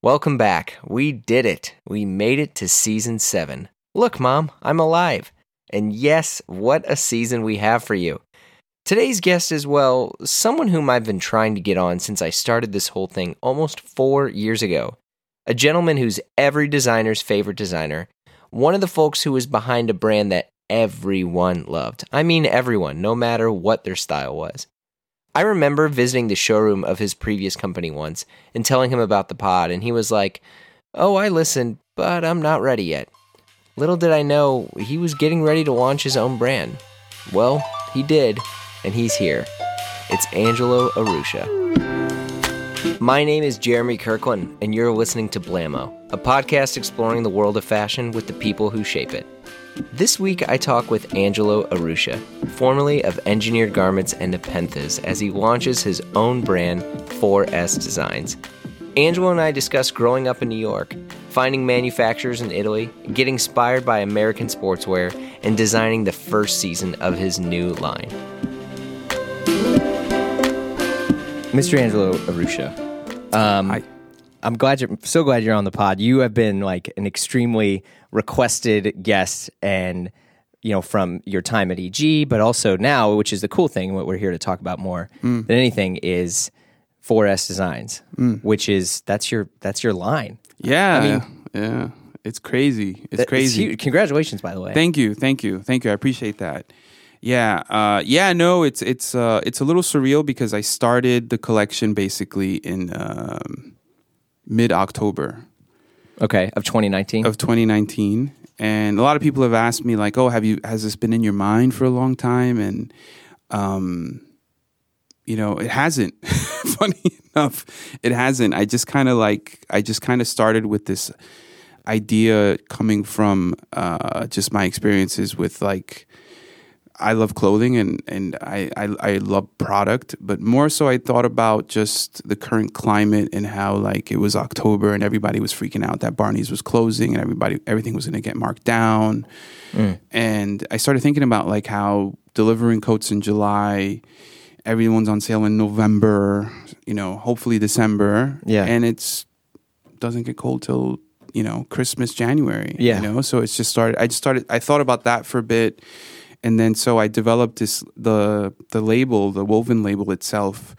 Welcome back. We did it. We made it to season seven. Look, Mom, I'm alive. And yes, what a season we have for you. Today's guest is, well, someone whom I've been trying to get on since I started this whole thing almost four years ago. A gentleman who's every designer's favorite designer. One of the folks who was behind a brand that everyone loved. I mean, everyone, no matter what their style was. I remember visiting the showroom of his previous company once and telling him about the pod, and he was like, Oh, I listened, but I'm not ready yet. Little did I know he was getting ready to launch his own brand. Well, he did, and he's here. It's Angelo Urrutia. My name is Jeremy Kirkland, and you're listening to Blamo, a podcast exploring the world of fashion with the people who shape it. This week, I talk with Angelo Urrutia, formerly of Engineered Garments and Nepenthes, as he launches his own brand, 4S Designs. Angelo and I discuss growing up in New York, finding manufacturers in Italy, getting inspired by American sportswear, and designing the first season of his new line. Mr. Angelo Urrutia, um, Hi. I'm glad you're so glad you're on the pod. You have been like an extremely requested guest, and you know from your time at EG, but also now, which is the cool thing, what we're here to talk about more Mm. than anything is 4S Designs, which is that's your that's your line. Yeah, I mean- yeah, it's crazy. It's That- crazy. huge. Congratulations, by the way. Thank you, thank you, thank you. I appreciate that. Yeah, uh, yeah. No, it's it's uh, it's a little surreal because I started the collection basically in um, mid October okay, of 2019. of 2019, and a lot of people have asked me like, "Oh, have you has this been in your mind for a long time?" And um, you know, it hasn't. Funny enough, it hasn't. I just kind of like I just kind of started with this idea coming from uh, just my experiences with like I love clothing and and I, I I love product, but more so I thought about just the current climate and how like it was October and everybody was freaking out that Barney's was closing and everybody everything was going to get marked down, mm. and I started thinking about like how delivering coats in July, everyone's on sale in November, you know, hopefully December, Yeah. and it's doesn't get cold till you know Christmas January, Yeah. you know, so it's just started. I just started. I thought about that for a bit and then so I developed this the the label, the woven label itself,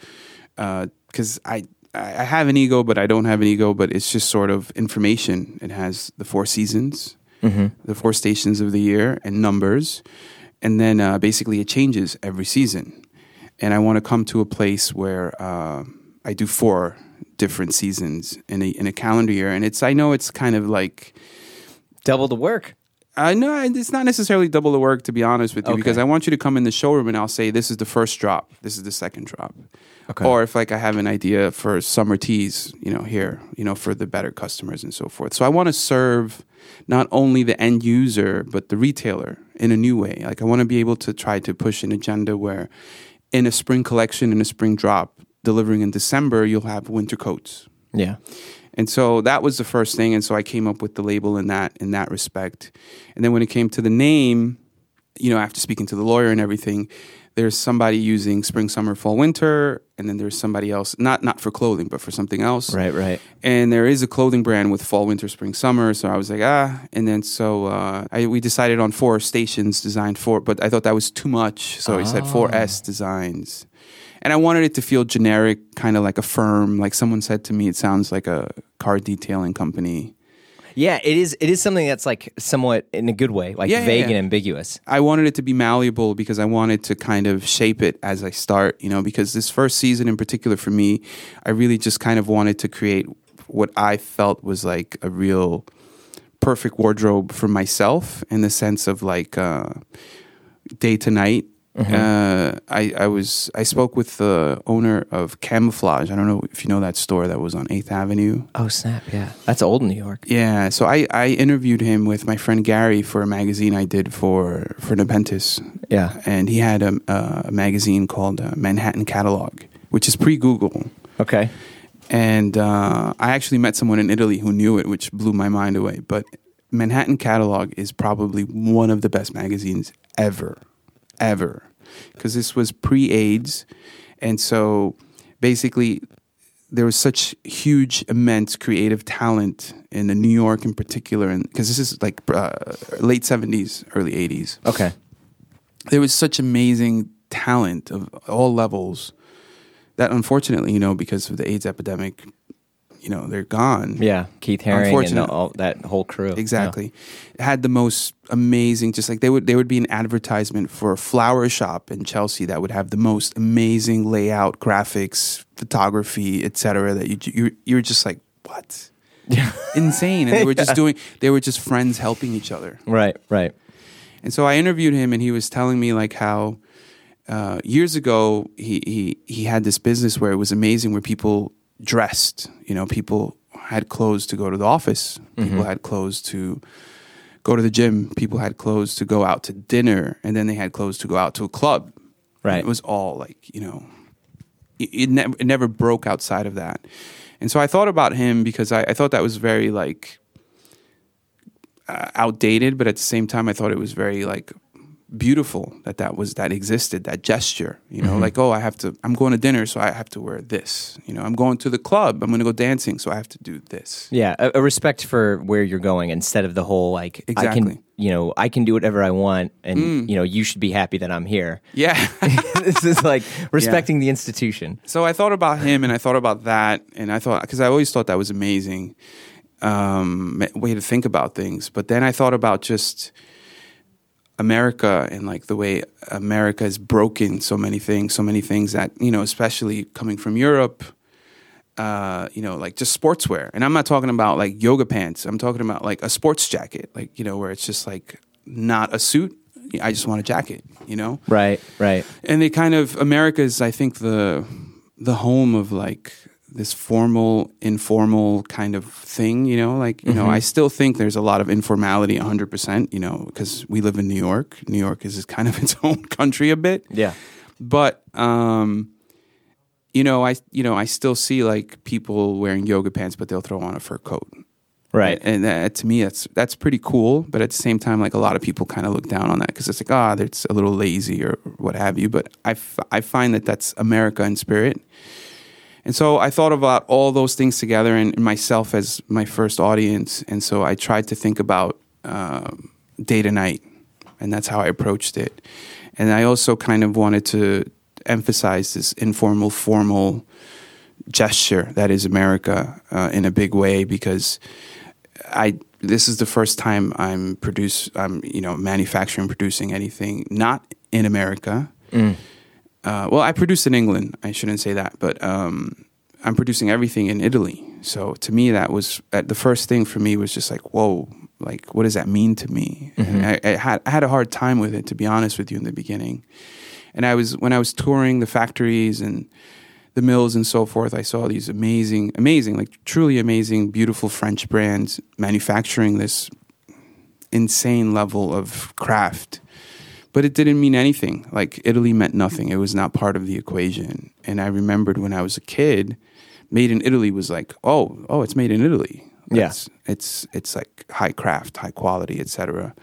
because I I have an ego, but I don't have an ego. But it's just sort of information. It has the four seasons, the four stations of the year, and numbers, and then uh, basically it changes every season. And I want to come to a place where uh, I do four different seasons in a in a calendar year, and it's I know it's kind of like Double the work. Uh, know it's not necessarily double the work, to be honest with you, Okay. because I want you to come in the showroom and I'll say, this is the first drop, this is the second drop. Okay. Or if like I have an idea for summer teas, you know, here, you know, for the better customers and so forth. So I want to serve not only the end user, but the retailer in a new way. Like I want to be able to try to push an agenda where in a spring collection, in a spring drop, delivering in December, you'll have winter coats. Yeah. And so that was the first thing, and so I came up with the label in that in that respect. And then when it came to the name, you know, after speaking to the lawyer and everything, there's somebody using spring, summer, fall, winter, and then there's somebody else not not for clothing, but for something else. Right. Right. And there is a clothing brand with fall, winter, spring, summer. So I was like, ah. And then so uh, I, we decided on four stations designed for, but I thought that was too much. So I said four S designs. And I wanted it to feel generic, kind of like a firm. Like someone said to me, it sounds like a car detailing company. Yeah, it is. It is something that's like somewhat in a good way, like Yeah, yeah, vague yeah. and ambiguous. I wanted it to be malleable because I wanted to kind of shape it as I start, you know, because this first season in particular for me, I really just kind of wanted to create what I felt was like a real perfect wardrobe for myself in the sense of like uh, day to night. Uh, I, I was I spoke with the owner of Camouflage. I don't know if you know that store that was on Eighth Avenue. Oh snap! Yeah, that's old New York. Yeah, so I, I interviewed him with my friend Gary for a magazine I did for for Nepenthes, Yeah. and he had a, a magazine called uh, Manhattan Catalog, which is pre Google. Okay. And uh, I actually met someone in Italy who knew it, which blew my mind away. But Manhattan Catalog is probably one of the best magazines ever, ever, because this was pre-AIDS, and so basically there was such huge, immense creative talent in the New York in particular, and because this is like uh, late seventies, early eighties. Okay. There was such amazing talent of all levels that, unfortunately, you know, because of the AIDS epidemic, you know, they're gone. Yeah, Keith Haring and all, that whole crew. Exactly. It had the most amazing just like they would there would be an advertisement for a flower shop in Chelsea that would have the most amazing layout, graphics, photography, etc. that you you you're just like, what? Yeah. Insane. And they were just doing they were just friends helping each other. Right, right. And so I interviewed him, and he was telling me like how uh, years ago he he he had this business where it was amazing, where people dressed. You know, people had clothes to go to the office. People had clothes to go to the gym. People had clothes to go out to dinner, and then they had clothes to go out to a club. Right. It was all like you know, it, it, never, it never broke outside of that. And so I thought about him because I, I thought that was very like uh, outdated, but at the same time, I thought it was very like beautiful that that was that existed that gesture you know like oh i have to i'm going to dinner so i have to wear this. You know i'm going to the club i'm going to go dancing so i have to do this. Yeah, a, a respect for where you're going instead of the whole like I Exactly. can, you know, I can do whatever I want, and you know, you should be happy that I'm here. yeah. This is like respecting the institution. so i thought about him and i thought about that and i thought because i always thought that was amazing um way to think about things. But then i thought about just America and like the way America has broken so many things, so many things that you know, especially coming from Europe, uh, you know, like just sportswear. And I'm not talking about like yoga pants. I'm talking about like a sports jacket, like you know, where it's just like not a suit. I just want a jacket, you know. Right, right. And they kind of America is, I think, the the home of like this formal, informal kind of thing. You know, like you know, I still think there's a lot of informality, 100. percent You know, because we live in New York. New York is kind of its own country a bit. Yeah. But um, you know, I you know I still see like people wearing yoga pants, but they'll throw on a fur coat. Right. And that, to me, that's that's pretty cool. But at the same time, like a lot of people kind of look down on that because it's like, ah, it's a little lazy or what have you. But I, f- I find that that's America in spirit. And so I thought about all those things together and myself as my first audience. And so I tried to think about um, day to night, and that's how I approached it. And I also kind of wanted to emphasize this informal, formal gesture that is America uh, in a big way because I this is the first time I'm produce I'm you know manufacturing producing anything not in America. Uh, well, I produce in England. I shouldn't say that, but um, I'm producing everything in Italy. So to me, that was uh, the first thing for me was just like, whoa, like what does that mean to me? And I, I had I had a hard time with it to be honest with you in the beginning. And I was when I was touring the factories and the mills and so forth, I saw these amazing, amazing, like truly amazing, beautiful French brands manufacturing this insane level of craft. But it didn't mean anything. Like Italy meant nothing. It was not part of the equation. And I remembered when I was a kid, made in Italy was like, oh, oh, it's made in Italy. Yeah. It's it's it's like high craft, high quality, etc.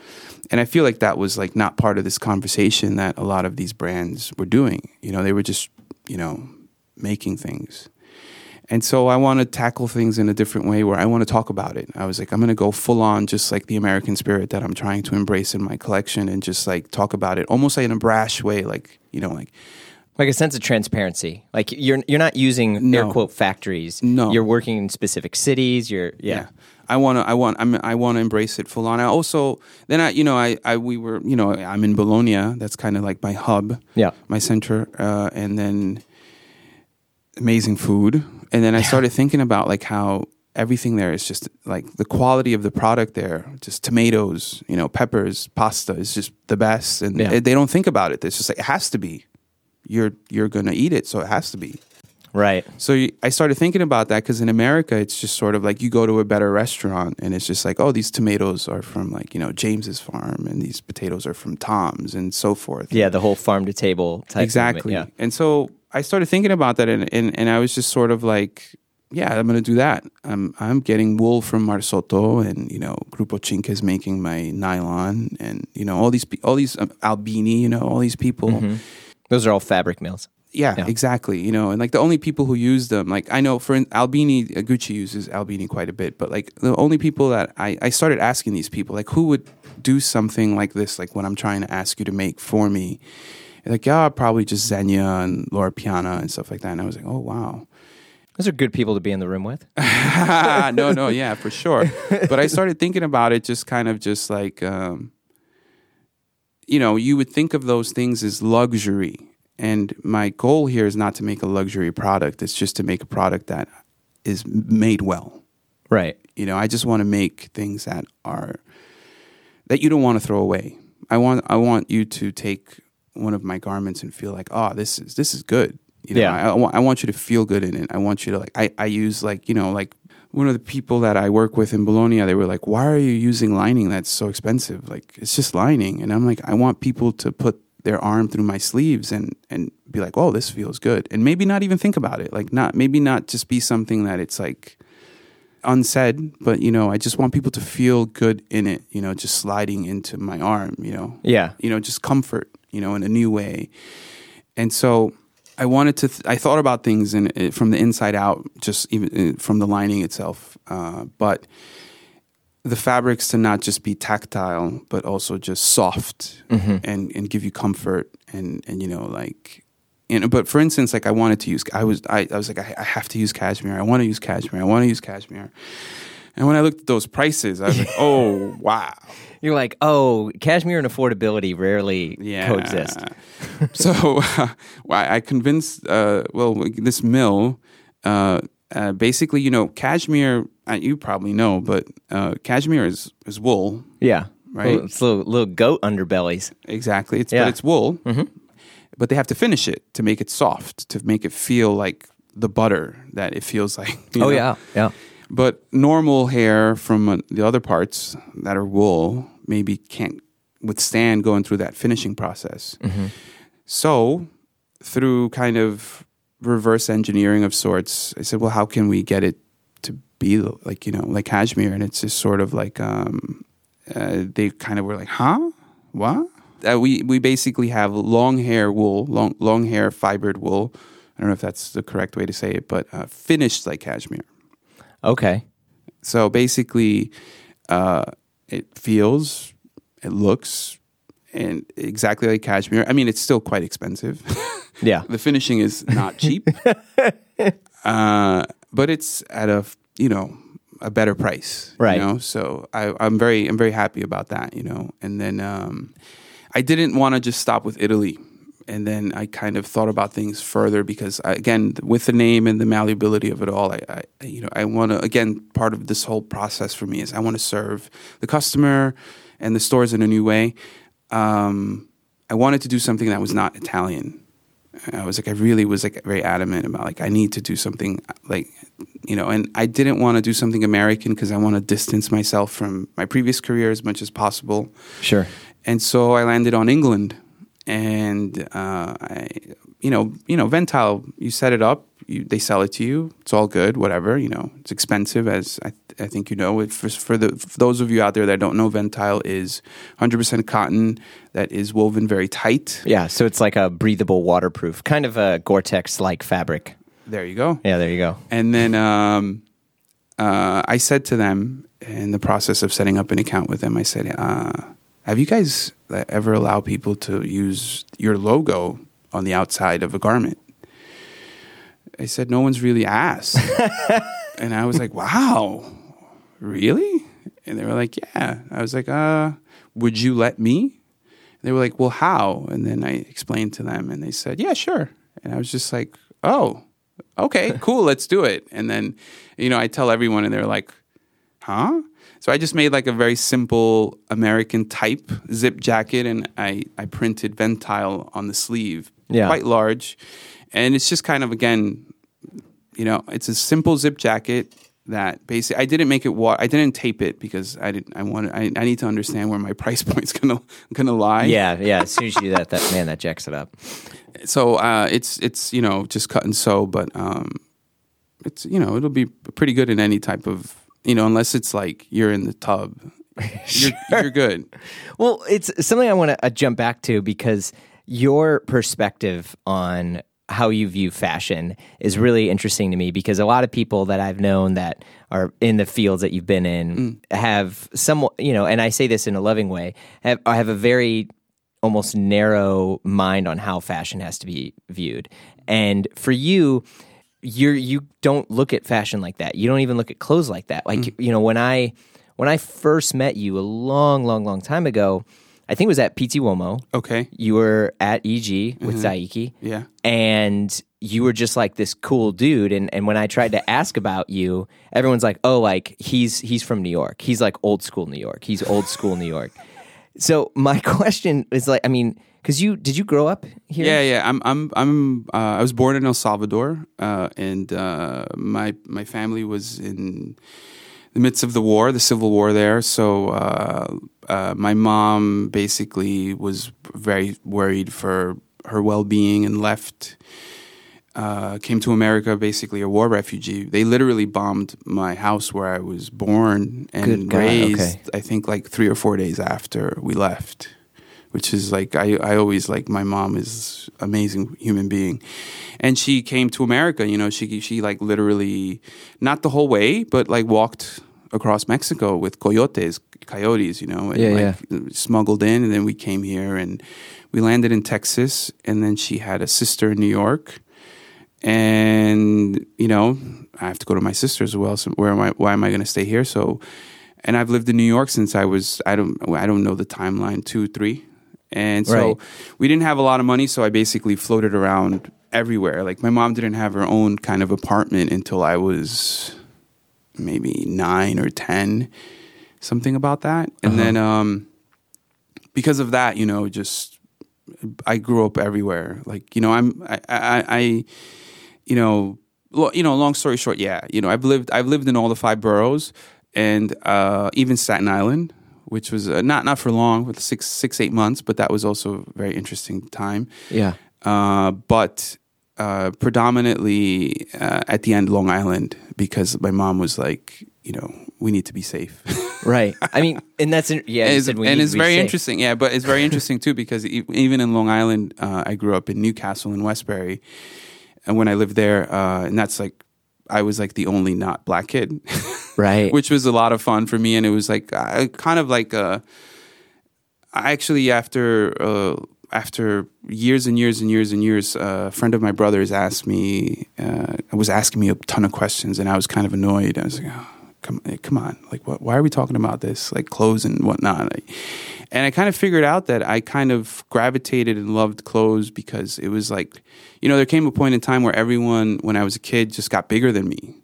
And I feel like that was like not part of this conversation that a lot of these brands were doing. You know, they were just, you know, making things. And so I want to tackle things in a different way where I want to talk about it. I was like, I'm going to go full on, just like the American spirit that I'm trying to embrace in my collection and just like talk about it almost like in a brash way. Like, you know, like, Like a sense of transparency. Like you're you're not using air quote factories. No. You're working in specific cities. You're yeah. I want to, I want, I'm, I want to embrace it full on. I also, then I, you know, I, I, we were, you know, I'm in Bologna. That's kind of like my hub. Yeah. my center, uh, and then amazing food. And then I started thinking about like how everything there is just like the quality of the product there, just tomatoes, you know, peppers, pasta is just the best. And Yeah. they, don't think about it. It's just like it has to be. You're you're gonna eat it, so it has to be. Right. So you- I started thinking about that because in America, it's just sort of like you go to a better restaurant and it's just like, oh, these tomatoes are from like, you know, James's farm and these potatoes are from Tom's and so forth. Yeah. The whole farm to table type. exactly. movement, And so I started thinking about that and, and, and I was just sort of like, yeah, I'm going to do that. I'm, I'm getting wool from Marzotto and, you know, Grupo Cinque is making my nylon and, you know, all these, all these um, Albini, you know, all these people. Yeah. Those are all fabric mills. Yeah, Yeah. exactly. You know, and like the only people who use them, like I know for Albini, uh, Gucci uses Albini quite a bit, but like the only people that I, I started asking these people, like who would do something like this, like what I'm trying to ask you to make for me. Like, yeah, probably just Zegna and Loro Piana and stuff like that. And I was like, oh, wow. Those are good people to be in the room with. no, no, yeah, for sure. But I started thinking about it just kind of just like, um, you know, you would think of those things as luxury. And my goal here is not to make a luxury product, it's just to make a product that is made well. Right. You know, I just want to make things that are that you don't want to throw away. I want I want you to take one of my garments and feel like, oh, this is this is good. You know, Yeah. I, I, want, I want you to feel good in it. I want you to like. I, I use like you know like one of the people that I work with in Bologna. They were like, why are you using lining that's so expensive? Like it's just lining. And I'm like, I want people to put their arm through my sleeves and and be like, oh, this feels good. And maybe not even think about it. Like not maybe not just be something that it's like unsaid, but you know, I just want people to feel good in it, you know, just sliding into my arm, you know. Yeah. You know, just comfort, you know, in a new way. And so I wanted to th- I thought about things in it from the inside out, just even uh, from the lining itself. Uh, but the fabrics to not just be tactile, but also just soft and, and give you comfort and, and you know, like you know, but for instance, like I wanted to use, I was, I, I was like, I, I have to use cashmere. I want to use cashmere. I want to use cashmere. And when I looked at those prices, I was like, oh wow, You're like, oh, cashmere and affordability rarely yeah. coexist. so uh, I convinced, uh, well, this mill, uh, uh, basically, you know, cashmere. Uh, you probably know, but uh, cashmere is is wool. Yeah. Right. It's little, little goat underbellies. Exactly. It's Yeah. but it's wool. But they have to finish it to make it soft, to make it feel like the butter that it feels like. Oh, know? yeah. Yeah. But normal hair from uh, the other parts that are wool maybe can't withstand going through that finishing process. So, through kind of reverse engineering of sorts, I said, well, how can we get it to be like, you know, like cashmere? And it's just sort of like, um, uh, they kind of were like, huh? What? Uh, we, we basically have long hair wool, long, long hair fibered wool. I don't know if that's the correct way to say it, but uh, finished like cashmere. Okay. So basically, uh, it feels, it looks, and exactly like cashmere. I mean, it's still quite expensive. Yeah. the finishing is not cheap, uh, but it's at a you know a better price, Right. You know, so I, I'm very I'm very happy about that. You know, and then um, I didn't want to just stop with Italy. And then I kind of thought about things further because, I, again, with the name and the malleability of it all, I, I you know, I want to again part of this whole process for me is I want to serve the customer and the stores in a new way. Um, I wanted to do something that was not Italian. I was like, I really was like very adamant about like I need to do something like, you know, and I didn't want to do something American because I want to distance myself from my previous career as much as possible. Sure. And so I landed on England, and uh, I, you know, you know, Ventile, you set it up, you, they sell it to you. It's all good, whatever. You know, it's expensive, as I, I think you know. It, for, for the for those of you out there that don't know, Ventile is 100% cotton that is woven very tight. Yeah. So it's like a breathable, waterproof, kind of a Gore Tex like fabric. There you go. Yeah. There you go. And then um, uh, I said to them in the process of setting up an account with them, I said, uh, "Have you guys ever allow people to use your logo on the outside of a garment?" I said, "No one's really asked," and I was like, "Wow, really?" And they were like, "Yeah." I was like, "Uh, would you let me?" They were like, "Well, how?" And then I explained to them, and they said, "Yeah, sure." And I was just like, "Oh." okay, cool, let's do it. And then, you know, I tell everyone, and they're like, huh? So I just made like a very simple American type zip jacket, and I, I printed Ventile on the sleeve, Yeah. quite large. And it's just kind of, again, you know, it's a simple zip jacket that basically I didn't make it wa- I didn't tape it because I didn't I wanted I, I need to understand where my price point's gonna gonna lie. Yeah. Yeah. As soon as you do that, that man, that jacks it up. so uh, it's it's you know just cut and sew, but um, it's you know it'll be pretty good in any type of you know unless it's like you're in the tub, you're, you're good. Well, it's something I want to uh, jump back to because your perspective on how you view fashion is really interesting to me because a lot of people that I've known that are in the fields that you've been in have some, you know, and I say this in a loving way, have have a very almost narrow mind on how fashion has to be viewed. And for you, you're you don't look at fashion like that. You don't even look at clothes like that. Like mm. you know, when I when I first met you a long, long, long time ago, I think it was at Pitti Uomo. Okay. You were at EG with mm-hmm. Daiki Yeah. and you were just like this cool dude and, and when i tried to ask about you everyone's like oh like he's he's from new york he's like old school new york he's old school new york so my question is like i mean because you did you grow up here Yeah, yeah. I'm, I'm, I'm. Uh, I was born in El Salvador, uh, and uh, my my family was in the midst of the war, the civil war there. So uh, uh, my mom basically was very worried for her well being and left. Uh, came to America, basically a war refugee. They literally bombed my house where I was born and Good raised. okay. I think like three or four days after we left which is like I, I always like my mom is amazing human being. And she came to america you know she she like literally not the whole way but like walked across mexico with coyotes coyotes you know and Yeah, like smuggled in and then we came here and we landed in texas and then she had a sister in new york. And you know i have to go to my sister's as well so where am i why am i going to stay here? So and I've lived in New York since I was I don't I don't know the timeline two three, and so Right. we didn't have a lot of money, so I basically floated around everywhere. Like my mom didn't have her own kind of apartment until I was maybe nine or ten, something about that, and then um, because of that, you know, just I grew up everywhere. Like you know, I'm I I, I you know. lo- You know, long story short, yeah. You know, I've lived I've lived in all the five boroughs, and uh, even Staten Island, which was uh, not not for long, with six six eight months, but that was also a very interesting time. yeah Uh, but uh, predominantly uh, at the end, Long Island, because my mom was like, you know, we need to be safe. right i mean and that's in- yeah and it's, said we and it's very safe. interesting. Yeah, but it's very interesting too because e- even in Long Island, uh, I grew up in New Cassel and Westbury, and when I lived there, uh, and that's like I was like the only not black kid, right which was a lot of fun for me, and it was like I, kind of like uh, actually after. Uh, after years and years and years and years, uh, a friend of my brother's asked me, uh, was asking me a ton of questions, and I was kind of annoyed. I was like, oh, come, eh, come on, like, what, why are we talking about this, like clothes and whatnot? Like, and I kind of figured out that I kind of gravitated and loved clothes because it was like, you know, there came a point in time where everyone, when I was a kid, just got bigger than me.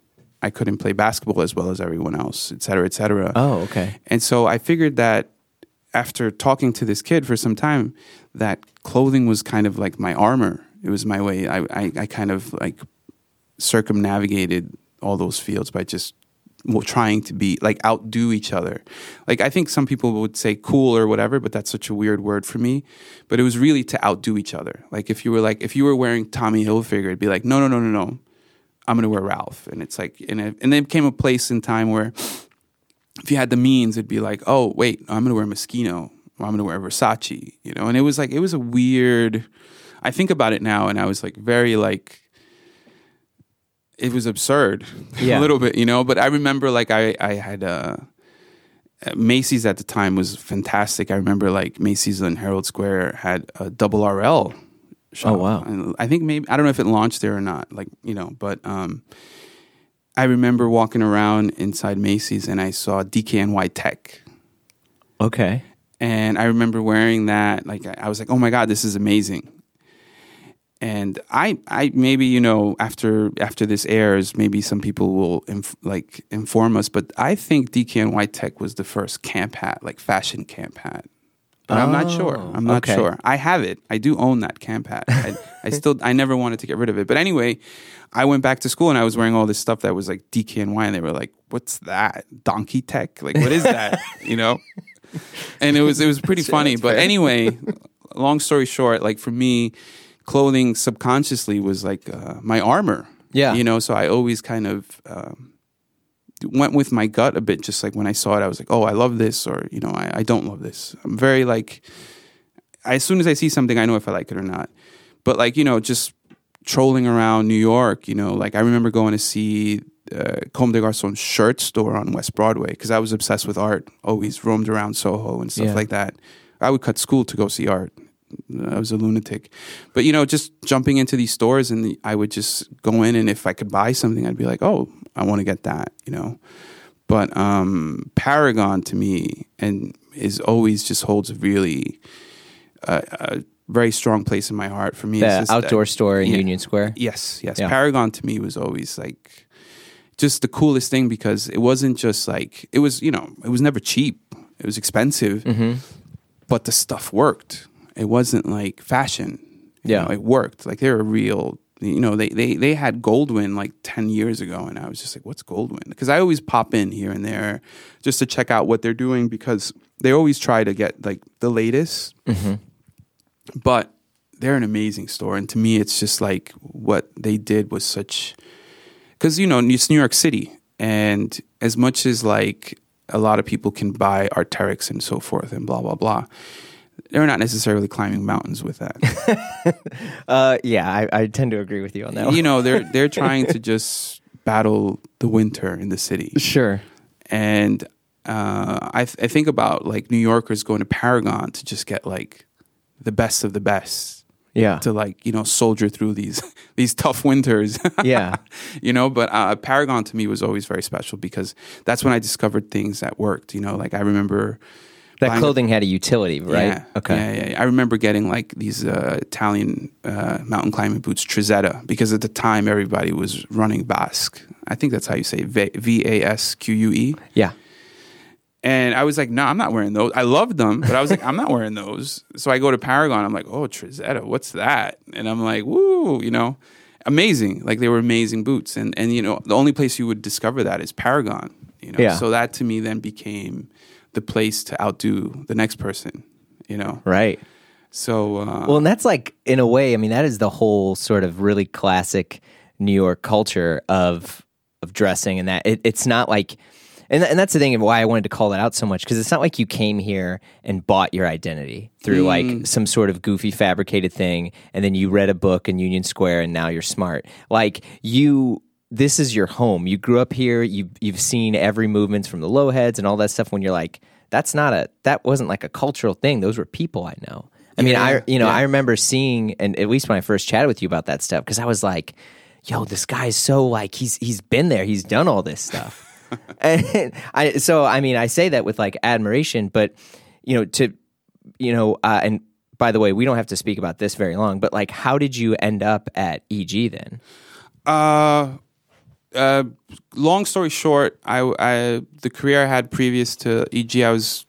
I couldn't play basketball as well as everyone else, et cetera, et cetera. oh okay And so I figured that after talking to this kid for some time, that clothing was kind of like my armor. It was my way. I, I, I kind of like circumnavigated all those fields by just trying to be like outdo each other. Like I think some people would say cool or whatever, but that's such a weird word for me. But it was really to outdo each other. Like if you were like if you were wearing Tommy Hilfiger, it'd be like no no no no no, I'm gonna wear Ralph. And it's like and it, and there came a place in time where if you had the means, it'd be like, oh wait, I'm gonna wear Moschino, or I'm gonna wear Versace, you know. And it was like it was a weird. I think about it now, and I was like very like. It was absurd, Yeah. a little bit, you know. But I remember, like, I I had uh, Macy's at the time was fantastic. I remember, like, Macy's on Herald Square had a double RL. Shop. Oh, wow. And I think maybe I don't know if it launched there or not, like you know, but um, I remember walking around inside Macy's and I saw DKNY Tech. okay And I remember wearing that. Like I I was like, "Oh my god, this is amazing!" And I, I maybe you know after after this airs, maybe some people will inf- like inform us. But I think DKNY Tech was the first camp hat, like fashion camp hat. But I'm not sure. Oh, I'm not okay. sure. I have it. I do own that camp hat. I, I still, I never wanted to get rid of it. But anyway, I went back to school and I was wearing all this stuff that was like DKNY, and they were like, "What's that? Donkey Tech? Like, what is that?" you know. And it was it was pretty funny. But anyway, long story short, like for me, clothing subconsciously was like uh, my armor. Yeah. You know, so I always kind of. Um, went with my gut a bit just like when i saw it i was like oh i love this or you know i, I don't love this i'm very like as soon as i see something i know if i like it or not but like you know just trolling around New York. You know, like I remember going to see uh, Comme des Garçons shirt store on West Broadway because I was obsessed with art. Always roamed around Soho and stuff Yeah. like that. I would cut school to go see art. I was a lunatic, but you know, just jumping into these stores and the, I would just go in and if I could buy something, I'd be like, oh, I want to get that. You know, but um, Paragon to me and is always just holds a really uh, a very strong place in my heart. For me, The just that- outdoor store in yeah. Union Square. Yes, yes. Yeah. Paragon to me was always like just the coolest thing because it wasn't just like it was, you know, it was never cheap. It was expensive, Mm-hmm. but the stuff worked. It wasn't like fashion. You Yeah. know, it worked. Like they were real. You know, they they they had Goldwin like ten years ago, and I was just like, "What's Goldwin?" Because I always pop in here and there just to check out what they're doing because they always try to get like the latest Mm-hmm. but they're an amazing store and to me it's just like what they did was such because you know it's new york city and as much as like a lot of people can buy Arc'teryx and so forth and blah blah blah they're not necessarily climbing mountains with that Uh, yeah, I, I tend to agree with you on that. One. you know they're they're trying to just battle the winter in the city Sure. and uh, I, th- I think about like New Yorkers going to Paragon to just get like the best of the best Yeah. to like you know soldier through these these tough winters. Yeah. you know. But uh, Paragon to me was always very special because that's when I discovered things that worked. You know, like I remember That clothing had a utility, right? Yeah, okay. Yeah, yeah. I remember getting like these uh, Italian uh, mountain climbing boots, Trezeta, because at the time everybody was running Vasque. I think that's how you say it, V A S Q U E. Yeah. And I was like, no, I'm not wearing those. I loved them, but I was like, I'm not wearing those. So I go to Paragon. I'm like, oh, Trezeta, what's that? And I'm like, woo, you know, amazing. Like they were amazing boots. And, and you know, the only place you would discover that is Paragon, you know. Yeah. So that to me then became the place to outdo the next person, you know. Right. So, uh, Well, and that's like, in a way, I mean, that is the whole sort of really classic New York culture of of dressing, and that it, it's not like, and and that's the thing of why I wanted to call that out so much because it's not like you came here and bought your identity through like some sort of goofy fabricated thing, and then you read a book in Union Square, and now you're smart. Like you. This is your home. You grew up here. You you've seen every movements from the low heads and all that stuff. When you're like, that's not a that wasn't like a cultural thing. Those were people I know. I mean, I you know yeah. I remember seeing, and at least when I first chatted with you about that stuff, because I was like, "Yo, this guy's so like he's he's been there, he's done all this stuff." and I so I mean, I say that with like admiration, but you know, to you know, uh, and by the way, we don't have to speak about this very long, but like, how did you end up at EG then? Uh, uh, long story short, I, I the career I had previous to EG, I was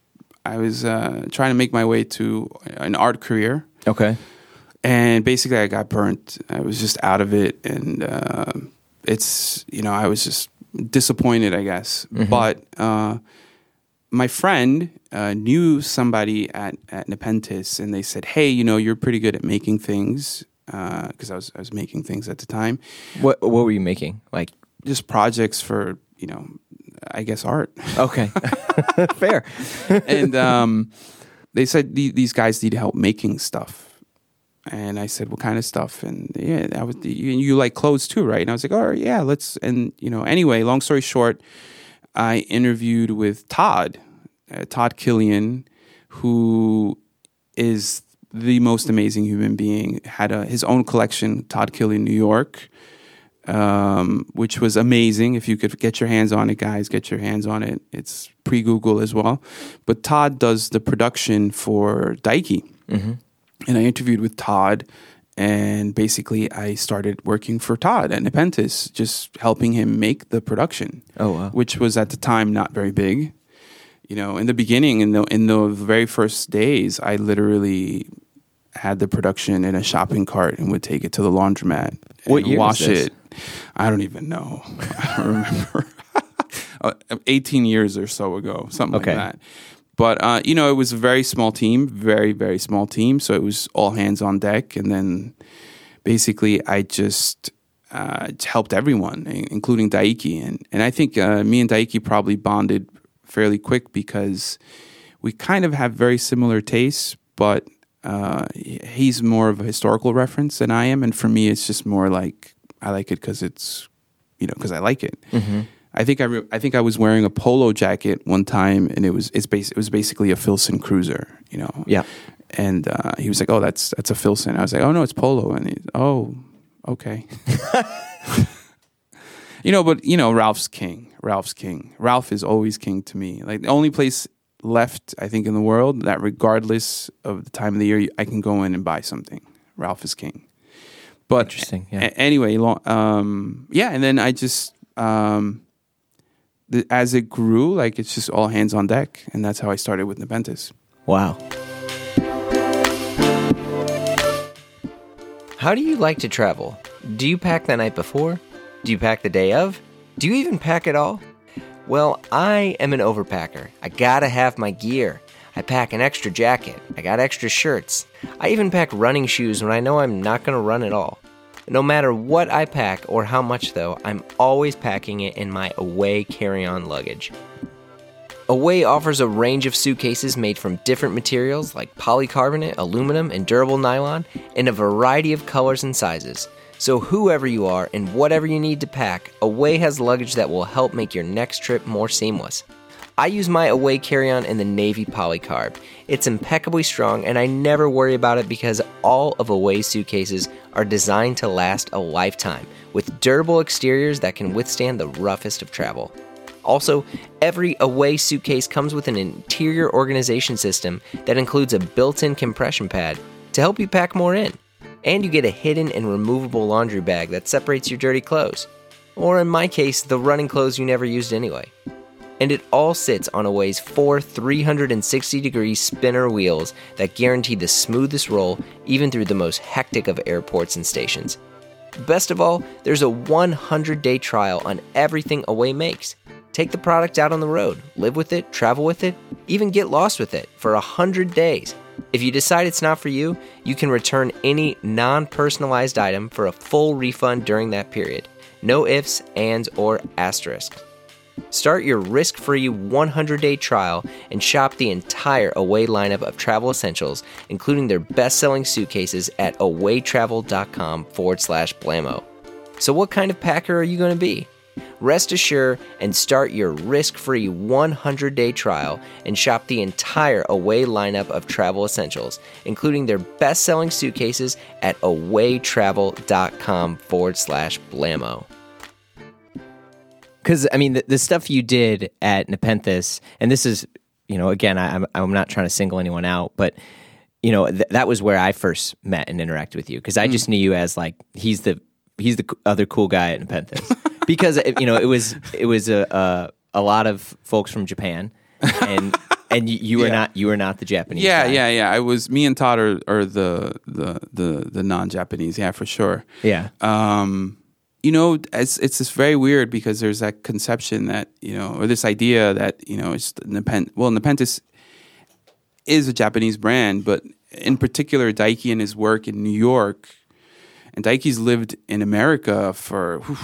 I was uh, trying to make my way to an art career, Okay. and basically I got burnt. I was just out of it, and uh, it's you know I was just disappointed, I guess. But uh, my friend uh, knew somebody at at Nepenthes, and they said, "Hey, you know, you're pretty good at making things." Because I was I was making things at the time, What what were you making? Like, just projects for you know i guess art. Okay, fair. and um, they said these guys need help making stuff. And i said what kind of stuff? And yeah I was you, you like clothes too right? And i was like "Oh yeah let's and you know anyway long story short i interviewed with todd uh, todd killian who is the most amazing human being had a, his own collection todd killian new york um, which was amazing. If you could get your hands on it, guys, get your hands on it. It's pre Google as well. But Todd does the production for Daiki. And I interviewed with Todd, and basically I started working for Todd at Nepenthes, just helping him make the production. Oh, wow. Which was at the time not very big. You know, in the beginning, in the in the very first days, I literally had the production in a shopping cart and would take it to the laundromat What and wash it. I don't even know. I don't remember. Uh, 18 years or so ago, something Okay. like that. But uh, you know, it was a very small team, very very small team. So it was all hands on deck, and then basically I just uh, helped everyone, including Daiki, and and I think uh, me and Daiki probably bonded fairly quick because we kind of have very similar tastes, but uh, he's more of a historical reference than I am, and for me, it's just more like I like it because it's you know because I like it. I think I re- I think I was wearing a polo jacket one time, and it was it's bas- it was basically a Filson Cruiser, you know. Yeah. And uh, he was like, "Oh, that's that's a Filson." I was like, "Oh no, it's polo." And he, "Oh, okay." you know, but you know, Ralph's king. Ralph's king. Ralph is always king to me. Like the only place left, I think, in the world that, regardless of the time of the year, I can go in and buy something. Ralph is king. But Interesting, yeah. a- anyway, um, yeah, and then I just um, the, as it grew, like it's just all hands on deck, and that's how I started with Nepenthes. Wow. How do you like to travel? Do you pack the night before? Do you pack the day of? Do you even pack at all? Well, I am an overpacker. I gotta have my gear. I pack an extra jacket. I got extra shirts. I even pack running shoes when I know I'm not gonna run at all. No matter what I pack or how much, though, I'm always packing it in my away carry on luggage. Away offers a range of suitcases made from different materials like polycarbonate, aluminum, and durable nylon in a variety of colors and sizes. So, whoever you are and whatever you need to pack, Away has luggage that will help make your next trip more seamless. I use my Away carry on in the Navy Polycarb. It's impeccably strong, and I never worry about it because all of away suitcases are designed to last a lifetime with durable exteriors that can withstand the roughest of travel. Also, every away suitcase comes with an interior organization system that includes a built in compression pad to help you pack more in. And you get a hidden and removable laundry bag that separates your dirty clothes. Or in my case, the running clothes you never used anyway. And it all sits on Away's four 360 degree spinner wheels that guarantee the smoothest roll even through the most hectic of airports and stations. Best of all, there's a 100 day trial on everything Away makes. Take the product out on the road, live with it, travel with it, even get lost with it for 100 days. If you decide it's not for you, you can return any non personalized item for a full refund during that period. No ifs, ands, or asterisks. Start your risk free 100 day trial and shop the entire Away lineup of travel essentials, including their best selling suitcases at awaytravel.com forward slash blamo. So, what kind of packer are you going to be? Rest assured and start your risk free 100 day trial and shop the entire Away lineup of travel essentials, including their best selling suitcases at awaytravel.com forward slash blamo. Because, I mean, the, the stuff you did at Nepenthes, and this is, you know, again, I, I'm, I'm not trying to single anyone out, but, you know, th- that was where I first met and interacted with you because I just knew you as like, he's the, he's the other cool guy at Nepenthes. because, it- you know, it was, it was a, a, a lot of folks from Japan and, and you, you were Yeah. not, you were not the Japanese Yeah, guy. yeah, yeah. I was me and Todd are, are the the the the non Japanese. Yeah, for sure. Yeah. um, you know, it's it's just very weird because there's that conception that you know, or this idea that you know, it's Nepent. Well, Nepenthes is a Japanese brand, but in particular, Daiki and his work in New York, and Daiki's lived in America for whew,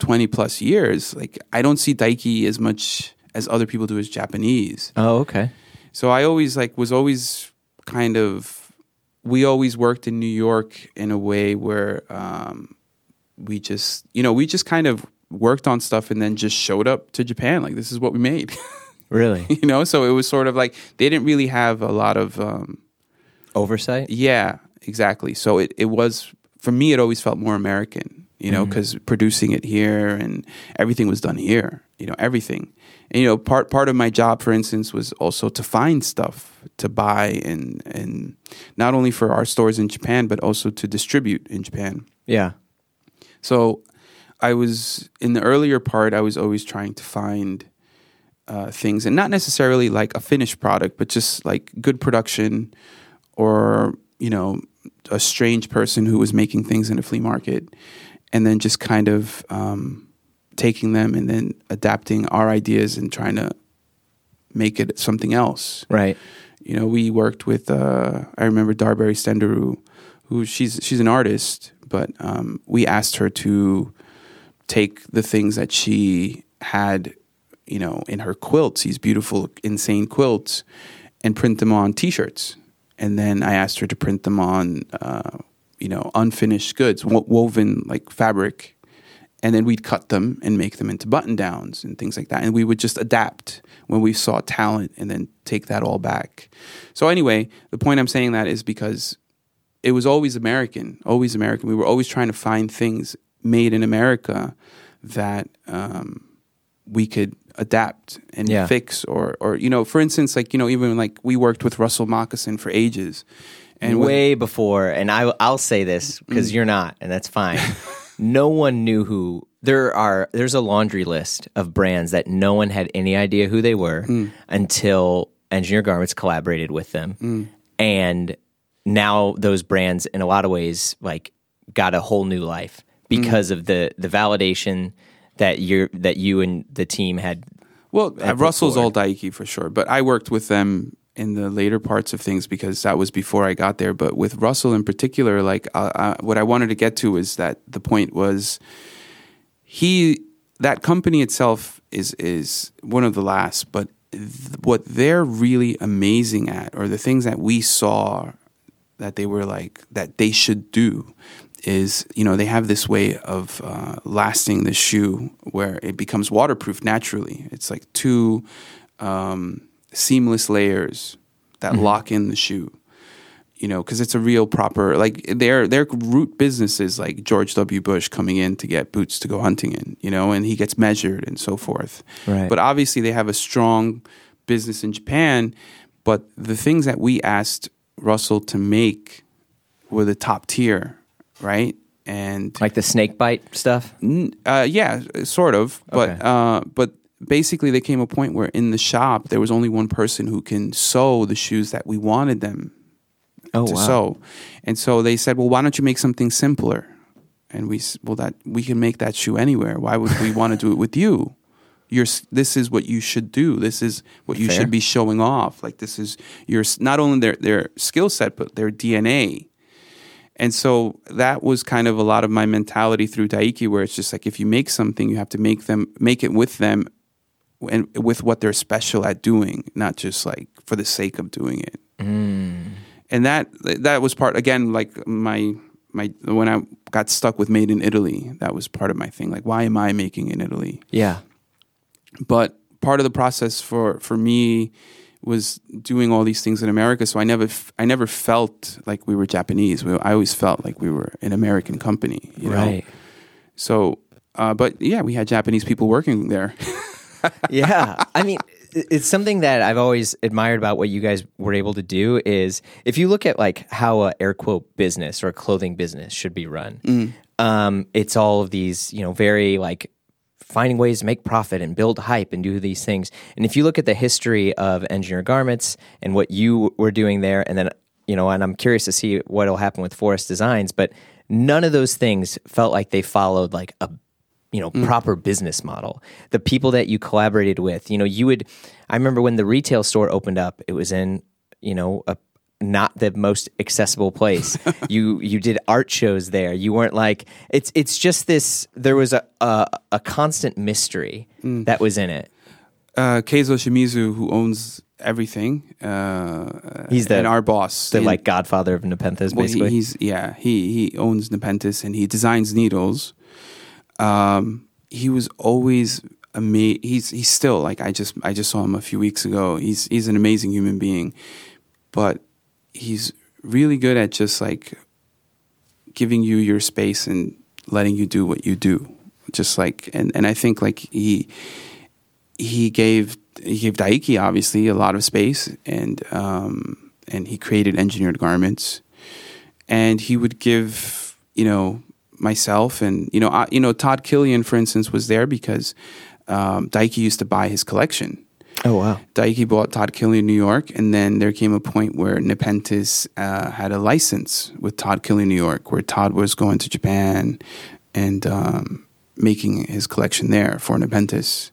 twenty plus years. Like, I don't see Daiki as much as other people do as Japanese. Oh, okay. So I always like was always kind of we always worked in New York in a way where um, we just you know we just kind of worked on stuff and then just showed up to Japan like this is what we made Really? you know so it was sort of like they didn't really have a lot of um, Oversight? yeah exactly so it, it was for me it always felt more American you know because producing it here and everything was done here you know everything and you know part part of my job for instance was also to find stuff to buy and and not only for our stores in Japan but also to distribute in Japan Yeah. So I was in the earlier part I was always trying to find uh, things and not necessarily like a finished product but just like good production or you know a strange person who was making things in a flea market and then just kind of um, taking them and then adapting our ideas and trying to make it something else Right. you know, we worked with uh, I remember Darbury Stenderu, who she's she's an artist, but um, we asked her to take the things that she had, you know, in her quilts, these beautiful, insane quilts, and print them on T-shirts. and then I asked her to print them on, uh, you know, unfinished goods, wo- woven like fabric, and then we'd cut them and make them into button downs and things like that. And we would just adapt when we saw talent, and then take that all back. So anyway, the point I'm saying that is because it was always American, always American. We were always trying to find things made in America that um, we could adapt and Yeah. fix, or or you know, for instance, like you know, even like we worked with Russell Moccasin for ages, and with- way before, and I, I'll say this Mm. because you're not, and that's fine. no one knew who. There are there's a laundry list of brands that no one had any idea who they were Mm. until Engineer Garments collaborated with them, Mm. and now those brands, in a lot of ways, like got a whole new life Mm. because of the the validation that you that you and the team had. Well, uh, put Russell's all forward. Daiki for sure, but I worked with them in the later parts of things because that was before I got there. But with Russell in particular, like uh, uh, what I wanted to get to is that the point was he that company itself is is one of the last, but th- what they're really amazing at, or the things that we saw that they were like that they should do is you know they have this way of uh, lasting the shoe where it becomes waterproof naturally. It's like two um, seamless layers that lock in the shoe you know because it's a real proper like their their root business is like george w. Bush coming in to get boots to go hunting in you know and he gets measured and so forth. Right. but obviously they have a strong business in japan but the things that we asked russell to make were the top tier right and Like the snake bite stuff. N- uh, yeah, sort of. But Okay. uh, but basically, there came a point where in the shop there was only one person who can sew the shoes that we wanted them Oh to sew, and so they said, "Well, why don't you make something simpler?" And we well that we can make that shoe anywhere. Why would we want to do it with you? You're, this is what you should do. This is what you Fair. should be showing off. Like this is your not only their their skill set but their DNA. And so that was kind of a lot of my mentality through Daiki, where it's just like if you make something, you have to make them make it with them and with what they're special at doing, not just like for the sake of doing it. Mm. And that that was part again, like my my when I got stuck with Made in Italy, that was part of my thing. Like, why am I making in Italy? Yeah. But part of the process for for me was doing all these things in America. So I never f- I never felt like we were Japanese. We, I always felt like we were an American company. You know? Right. So, uh, but yeah, we had Japanese people working there. yeah i mean it's something that i've always admired about what you guys were able to do is if you look at like how a air quote business or a clothing business should be run um, it's all of these you know very like finding ways to make profit and build hype and do these things. And if you look at the history of engineer garments and what you were doing there and then you know and i'm curious to see what will happen with forest designs but none of those things felt like they followed like a you know mm. proper business model. The people that you collaborated with you know you would i remember when the retail store opened up it was in you know a not the most accessible place you you did art shows there you weren't like it's it's just this there was a a, a constant mystery that was in it Uh, Keizo Shimizu, who owns everything, uh, He's the- and our boss, the And- like godfather of nepenthes Well, he- basically he's yeah, he he owns Nepenthes and he designs needles. Um, he was always amazing. He's he's still like I just I just saw him a few weeks ago. He's he's an amazing human being, but he's really good at just like giving you your space and letting you do what you do. Just like and and I think like he he gave he gave Daiki obviously a lot of space and um and he created engineered garments and he would give you know myself and you know I, you know Todd Killian for instance was there because um, Daiki used to buy his collection. Oh wow Daiki bought Todd Killian in New York, and then there came a point where Nepenthes uh, had a license with Todd Killian New York, where Todd was going to Japan and um, making his collection there for Nepenthes.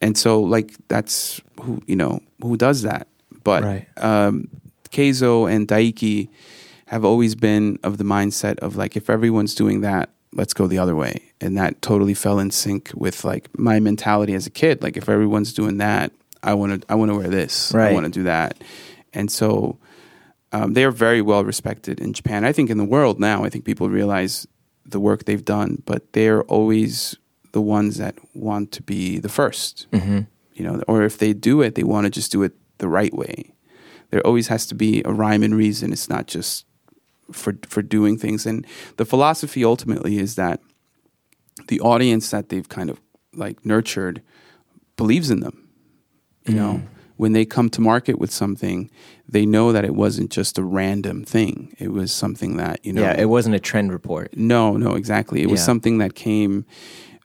And so, like, that's who you know who does that. But Right. um, Keizo and Daiki have always been of the mindset of like, if everyone's doing that, let's go the other way. And that totally fell in sync with like my mentality as a kid. Like, if everyone's doing that, I want to, I want to wear this. Right. I want to do that. And so, Um, they are very well respected in Japan. I think in the world now, I think people realize the work they've done, but they're always the ones that want to be the 1st Mm-hmm. You know, or if they do it, they want to just do it the right way. There always has to be a rhyme and reason. It's not just for for doing things. And the philosophy ultimately is that the audience that they've kind of like nurtured believes in them. You know, when they come to market with something, they know that it wasn't just a random thing. It was something that you know. Yeah, it wasn't a trend report. no, no, exactly. It was something that came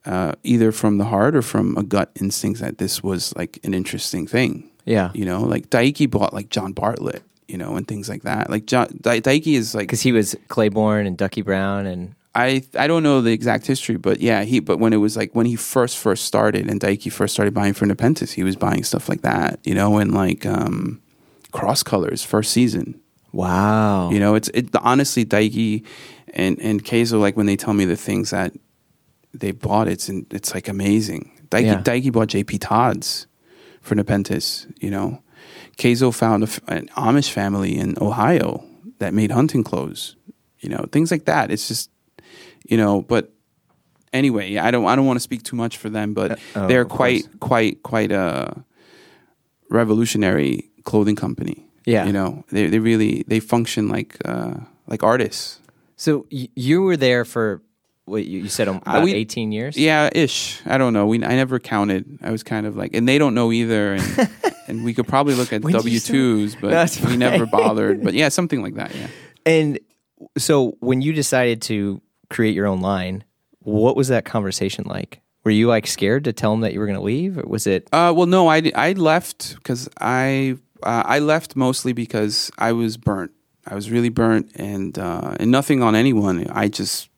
uh, either from the heart or from a gut instinct that this was like an interesting thing. Yeah. You know, like Daiki bought like John Bartlett, you know, and things like that. Like John Da- Daiki is like Because he was Claiborne and Ducky Brown and I I don't know the exact history, but yeah, he but when it was like when he first first started and Daiki first started buying for Nepenthes, he was buying stuff like that, you know, and like um cross colors first season. wow. You know, it's it honestly Daiki and and Keizo like when they tell me the things that they bought, it's it's like amazing. Daiki Yeah. Daiki bought JP Tod's for Nepenthes, you know. Keizo found a an Amish family in Ohio that made hunting clothes, you know, things like that. It's just, you know, but anyway, I don't I don't want to speak too much for them, but oh, they're quite course. quite quite a revolutionary clothing company. Yeah. you know, they they really they function like uh, like artists. So y- you were there for what you, you said um, Uh, about we- 18 years? Yeah, ish. I don't know. We I never counted. I was kind of like, and they don't know either. And and we could probably look at When did you W twos, but we never bothered. But yeah, something like that. Yeah. And so when you decided to create your own line, what was that conversation like? Were you like scared to tell them that you were going to leave, or was it? Uh, well, no, I I left because I uh, I left mostly because I was burnt. I was really burnt, and uh, and nothing on anyone. I just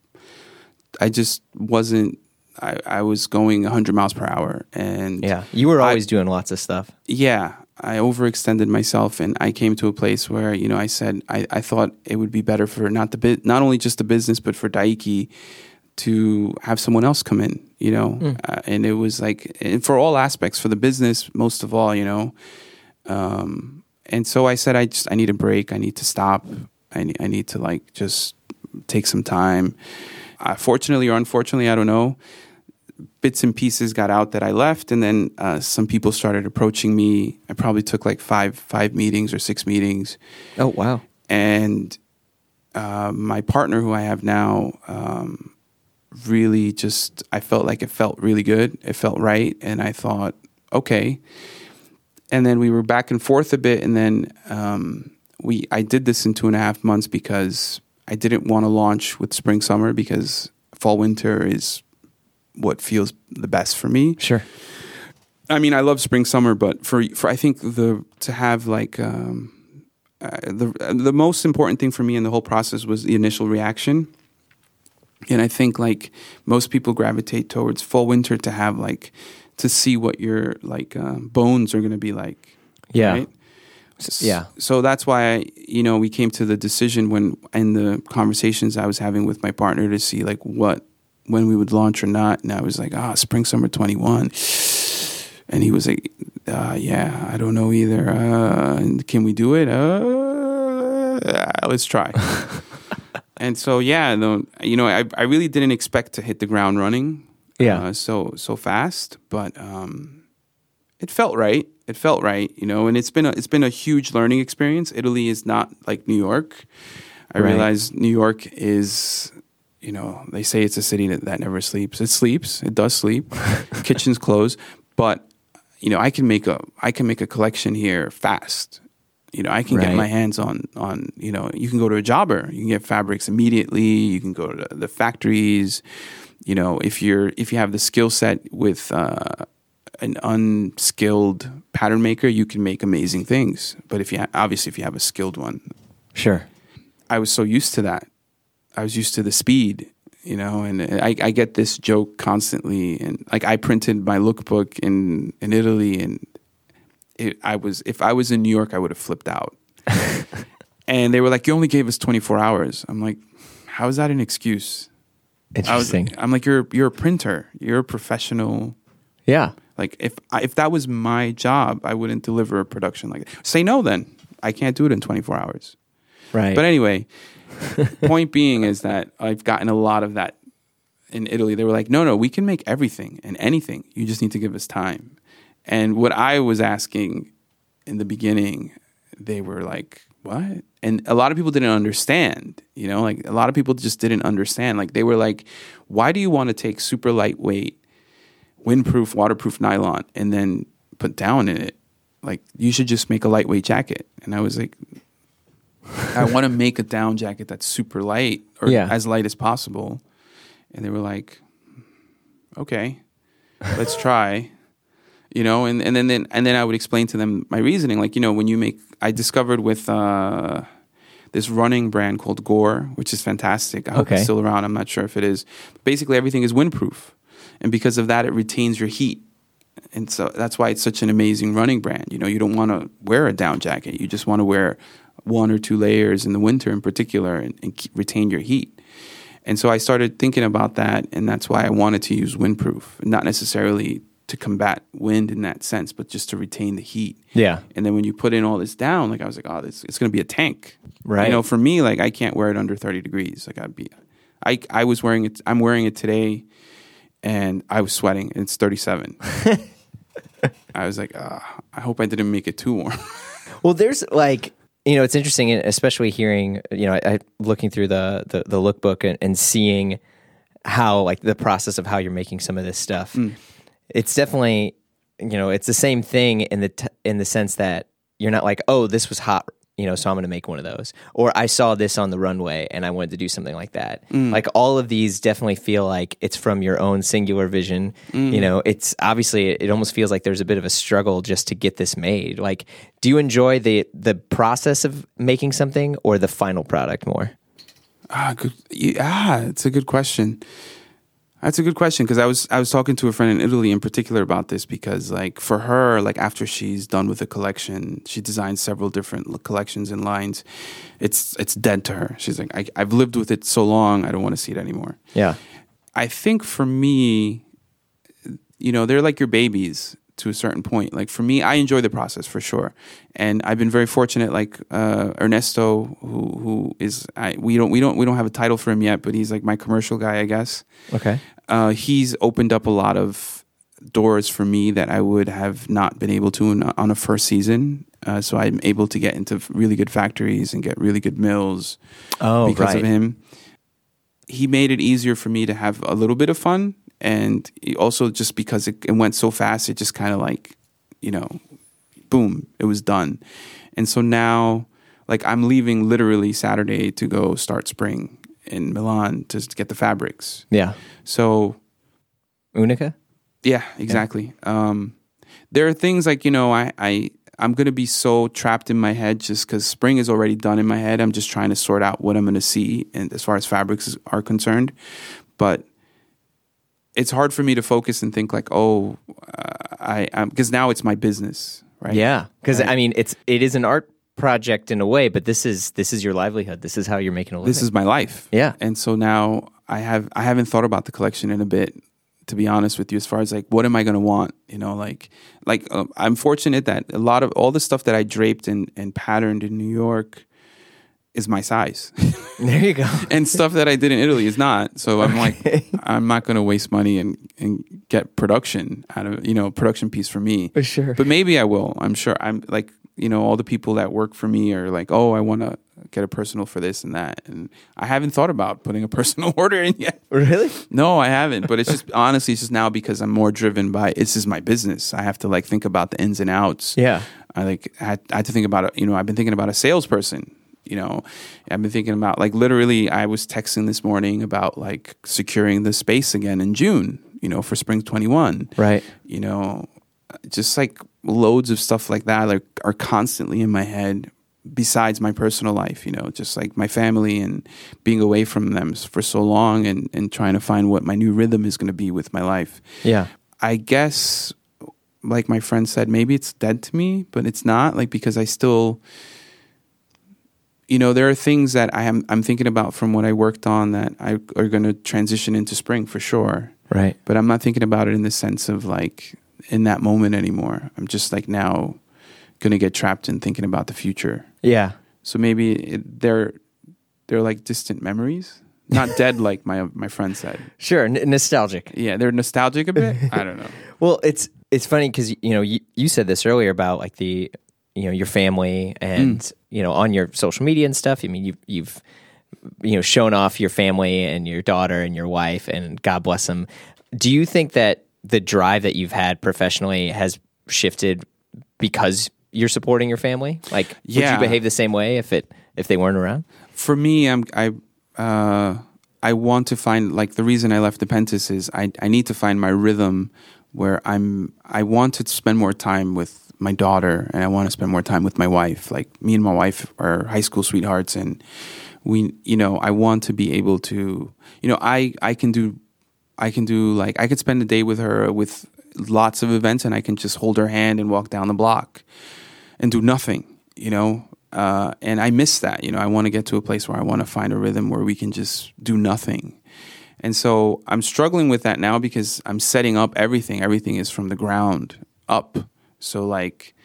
I just wasn't. I, I was going 100 miles per hour, and Yeah, you were I- always doing lots of stuff. yeah, I overextended myself, and I came to a place where you know I said I, I thought it would be better for not the bit, not only just the business, but for Daiki to have someone else come in, you know, uh, and it was like and for all aspects for the business, most of all, you know, um, and so I said I just I need a break, I need to stop, I need, I need to like just take some time. Uh, fortunately or unfortunately, I don't know bits and pieces got out that I left, and then uh, some people started approaching me. I probably took like five five meetings or six meetings, Oh wow! and uh, my partner, who I have now, um, really just I felt like it felt really good. It felt right, and I thought, okay. And then we were back and forth a bit, and then um, we I did this in two and a half months because I didn't want to launch with spring summer because fall winter is what feels the best for me. Sure. I mean, I love spring summer, but for for I think the to have like um, uh, the the most important thing for me in the whole process was the initial reaction, and I think like most people gravitate towards fall winter to have like to see what your like uh, bones are going to be like. Yeah. right? Yeah. So that's why I, you know we came to the decision when in the conversations I was having with my partner to see like what when we would launch or not, and I was like, ah, spring summer twenty one, and he was like, uh, yeah, I don't know either. Uh, and can we do it? Uh, let's try. and so yeah, no, you know, I I really didn't expect to hit the ground running. Yeah. Uh, so so fast, but um, it felt right. It felt right, you know, and it's been a it's been a huge learning experience. Italy is not like New York. I Right. realize New York is, you know, they say it's a city that, that never sleeps. It sleeps. It does sleep. Kitchens close, but you know, I can make a I can make a collection here fast. You know, I can get my hands on on you know, you can go to a jobber, you can get fabrics immediately. You can go to the factories. You know, if you're if you have the skill set with uh, an unskilled pattern maker, you can make amazing things. But if you ha- obviously if you have a skilled one, Sure. I was so used to that. I was used to the speed, you know, and I, I get this joke constantly. And like I printed my lookbook in in Italy, and it, I was if I was in New York, I would have flipped out. and they were like, "You only gave us 24 hours." I'm like, "How is that an excuse?" I was, Interesting. I'm like, "You're you're a printer. You're a professional." yeah. Like if I, if that was my job, I wouldn't deliver a production like that. Say no, then I can't do it in 24 hours. Right. But anyway, point being is that I've gotten a lot of that in Italy. They were like, no, no, we can make everything and anything. You just need to give us time. And what I was asking in the beginning, they were like, what? And a lot of people didn't understand, you know, like a lot of people just didn't understand. Like they were like, why do you want to take super lightweight, windproof, waterproof nylon and then put down in it? Like you should just make a lightweight jacket. And I was like, I want to make a down jacket that's super light or Yeah. as light as possible. And they were like, okay, let's try. You know, and, and then, then and then I would explain to them my reasoning. Like, you know, when you make I discovered with uh, this running brand called Gore, which is fantastic. I hope Okay. it's still around. I'm not sure if it is. Basically everything is windproof. And because of that it retains your heat. And so that's why it's such an amazing running brand. You know, you don't want to wear a down jacket. You just want to wear one or two layers in the winter in particular and, and keep, retain your heat. And so I started thinking about that, and that's why I wanted to use windproof, not necessarily to combat wind in that sense, but just to retain the heat. Yeah. And then when you put in all this down, like I was like, oh, this it's going to be a tank, Right. You know, for me, like I can't wear it under thirty degrees. Like I'd be, I I was wearing it. I'm wearing it today, and I was sweating. And it's thirty seven. I was like, ah, I hope I didn't make it too warm. Well, there's like you know, it's interesting, especially hearing you know, I, I looking through the the, the lookbook and, and seeing how like the process of how you're making some of this stuff. Mm. It's definitely you know, it's the same thing in the t- in the sense that you're not like, oh, this was hot. You know, so I'm going to make one of those. Or I saw this on the runway and I wanted to do something like that. Mm. Like all of these definitely feel like it's from your own singular vision. Mm. You know, it's obviously it almost feels like there's a bit of a struggle just to get this made. Like, do you enjoy the the process of making something or the final product more? Ah, good. Yeah, it's a good question. That's a good question because I was I was talking to a friend in Italy in particular about this because like for her like after she's done with the collection she designed several different collections and lines. It's it's dead to her. She's like I, I've lived with it so long I don't want to see it anymore. Yeah. I think for me, you know, they're like your babies to a certain point. Like for me, I enjoy the process for sure, and I've been very fortunate. Like uh, Ernesto, who who is I, we don't we don't we don't have a title for him yet, but he's like my commercial guy, I guess. Okay. Uh, he's opened up a lot of doors for me that I would have not been able to in, on a first season. Uh, so I'm able to get into really good factories and get really good mills Oh, because right. of him. He made it easier for me to have a little bit of fun, and also just because it, it went so fast, it just kind of like, you know, boom, it was done. And so now, like, I'm leaving literally Saturday to go start spring in Milan to get the fabrics. Yeah. So Unica. yeah, exactly. Um, there are things like you know, I I I'm gonna be so trapped in my head just because spring is already done in my head. I'm just trying to sort out what I'm gonna see, and as far as fabrics are concerned, but it's hard for me to focus and think like, oh, uh, I because now it's my business, right? Yeah, because Right. I mean, it's it is an art project in a way, but this is this is your livelihood. This is how you're making a living. this is my life. Yeah. And so now I have I haven't thought about the collection in a bit to be honest with you as far as like what am I going to want, you know, like like um, I'm fortunate that a lot of all the stuff that I draped and and patterned in New York is my size. there you go. and stuff that I did in Italy is not. So I'm like I'm not going to waste money and and get production out of, you know, production piece for me. For sure. But maybe I will. I'm sure. I'm like, you know, all the people that work for me are like, oh, I want to get a personal for this and that. And I haven't thought about putting a personal order in yet. really? No, I haven't. But it's just honestly, it's just now because I'm more driven by this is my business. I have to like think about the ins and outs. Yeah. I like I had, I had to think about it. You know, I've been thinking about a salesperson. You know, I've been thinking about like literally. I was texting this morning about like securing the space again in June. You know, for spring twenty one Right. you know just like loads of stuff like that like are constantly in my head besides my personal life you know just like my family and being away from them for so long and and trying to find what my new rhythm is going to be with my life Yeah. i guess like my friend said maybe it's dead to me but it's not like because i still you know there are things that i am i'm thinking about from what i worked on that i are going to transition into spring for sure Right. but I'm not thinking about it in the sense of like in that moment anymore. I'm just like now going to get trapped in thinking about the future. Yeah. So maybe it, they're they're like distant memories, not dead like my my friend said. Sure, n- nostalgic. Yeah, they're nostalgic a bit. I don't know. Well, it's it's funny because you know you, you said this earlier about like the you know your family and Mm. you know on your social media and stuff. I mean you've you've you know shown off your family and your daughter and your wife and God bless them. Do you think that the drive that you've had professionally has shifted because you're supporting your family? Like, would you behave the same way if it if they weren't around? For me, I'm I uh, I want to find like the reason I left Nepenthes is I I need to find my rhythm where I'm I want to spend more time with my daughter and I want to spend more time with my wife. Like me and my wife are high school sweethearts and we you know I want to be able to you know I I can do I can do like I could spend a day with her with lots of events and I can just hold her hand and walk down the block and do nothing, you know. Uh, and I miss that, you know. I want to get to a place where I want to find a rhythm where we can just do nothing. And so I'm struggling with that now because I'm setting up everything. Everything is from the ground up. So like,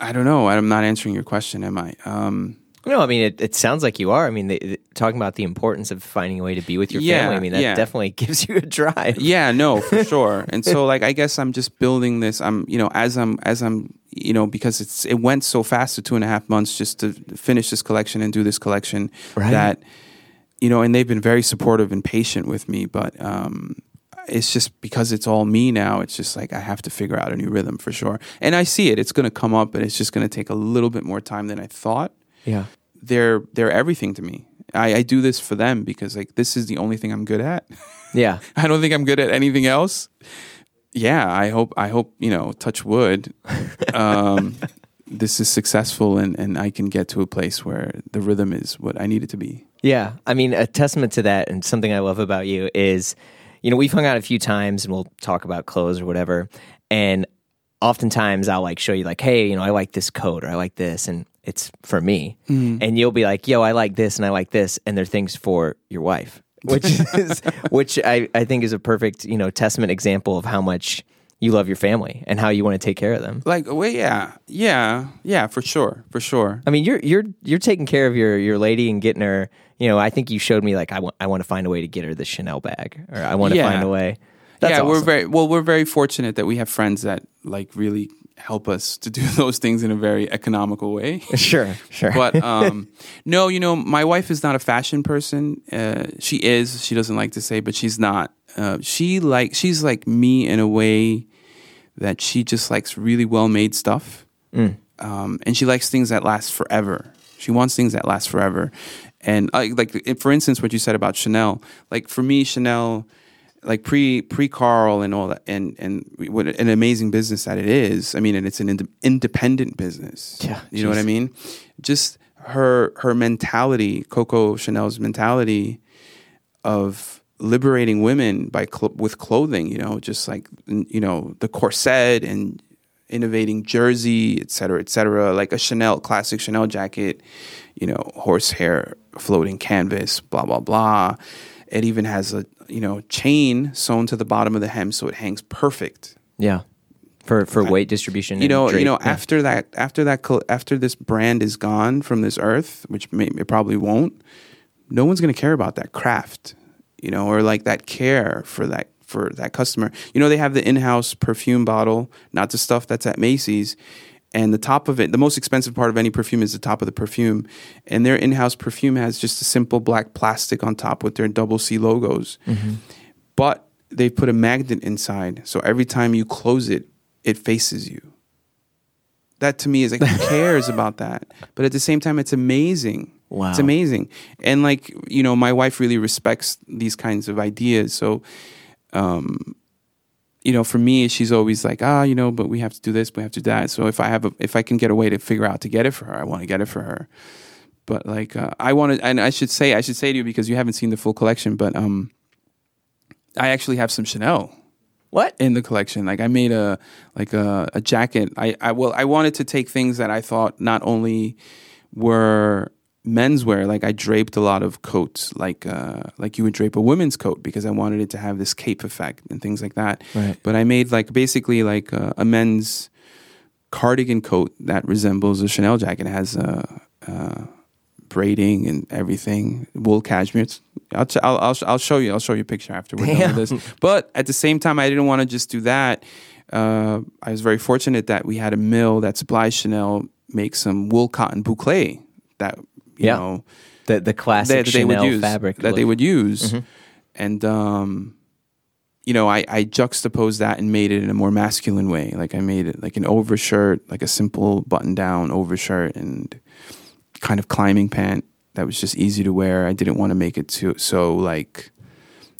I don't know. I'm not answering your question, am I? Um, No, I mean it, it sounds like you are. I mean, the, the- talking about the importance of finding a way to be with your Yeah, family. I mean, that yeah. definitely gives you a drive. Yeah, no, for sure. And so like I guess I'm just building this. I'm you know as I'm as I'm you know because it's it went so fast to two and a half months just to finish this collection and do this collection Right. that you know and they've been very supportive and patient with me, but um it's just because it's all me now. It's just like I have to figure out a new rhythm for sure. And I see it. It's going to come up, but it's just going to take a little bit more time than I thought Yeah. They're they're everything to me. I, I do this for them because like this is the only thing I'm good at. Yeah. I don't think I'm good at anything else. Yeah, I hope I hope you know, touch wood. Um, this is successful and and I can get to a place where the rhythm is what I need it to be. Yeah. I mean, a testament to that and something I love about you is, you know, we've hung out a few times and we'll talk about clothes or whatever. And oftentimes I'll like show you, like, hey, you know, I like this coat or I like this. And it's for me. Mm. And you'll be like, yo, I like this and I like this. And they're things for your wife, which is, which I, I think is a perfect, you know, testament example of how much you love your family and how you want to take care of them. Like, well, yeah, yeah, yeah, for sure, for sure. I mean, you're you're you're taking care of your your lady and getting her. You know, I think you showed me like I want I want to find a way to get her the Chanel bag, or I want to Yeah. find a way. That's yeah, we're very well. We're very fortunate that we have friends that like really help us to do those things in a very economical way. sure, sure. but um, no, you know, my wife is not a fashion person. Uh, she is. She doesn't like to say, but she's not. Uh, she like she's like me in a way that she just likes really well made stuff, um, and she likes things that last forever. She wants things that last forever, and like for instance, what you said about Chanel. Like for me, Chanel. Like pre pre Karl and all that, and and what an amazing business that it is. I mean, and it's an ind- independent business. Yeah, you know what I mean. Just her her mentality, Coco Chanel's mentality of liberating women by cl- with clothing. You know, just like you know the corset and innovating jersey, et cetera, et cetera. Like a Chanel classic Chanel jacket, you know, horsehair floating canvas, blah blah blah. It even has a you know chain sewn to the bottom of the hem so it hangs perfect yeah, for for weight distribution. you and know, you know, yeah. after that, after that, after this brand is gone from this earth, which may, it probably won't, no one's going to care about that craft, you know, or like that care for that for that customer. You know, they have the in-house perfume bottle, not the stuff that's at Macy's. And the top of it, the most expensive part of any perfume is the top of the perfume. And their in-house perfume has just a simple black plastic on top with their double C logos. But they put a magnet inside, so every time you close it, it faces you. That to me is like who cares about that? But at the same time, it's amazing. Wow. It's amazing. And like, you know, my wife really respects these kinds of ideas. So um, you know, for me, she's always like, ah, you know, but we have to do this, we have to do that. So if I have a, if I can get a way to figure out to get it for her, I want to get it for her. But like, uh, I want to, and I should say, I should say to you because you haven't seen the full collection, but um, I actually have some Chanel what? in the collection. Like I made a like a, a jacket. I, I well I wanted to take things that I thought not only were menswear, like I draped a lot of coats, like uh, like you would drape a women's coat because I wanted it to have this cape effect and things like that. Right. But I made like basically like a, a men's cardigan coat that resembles a Chanel jacket. It has a, a braiding and everything, wool cashmere. It's, I'll, ch- I'll, I'll, I'll show you. I'll show you a picture after we're done with this. But at the same time, I didn't want to just do that. Uh, I was very fortunate that we had a mill that supplies Chanel make some wool cotton boucle that you Yeah. know The the classic that they would Chanel use fabric that they would use, and um, you know, I, I juxtaposed that and made it in a more masculine way. Like I made it like an overshirt, like a simple button down overshirt, and kind of climbing pant that was just easy to wear. I didn't want to make it too so like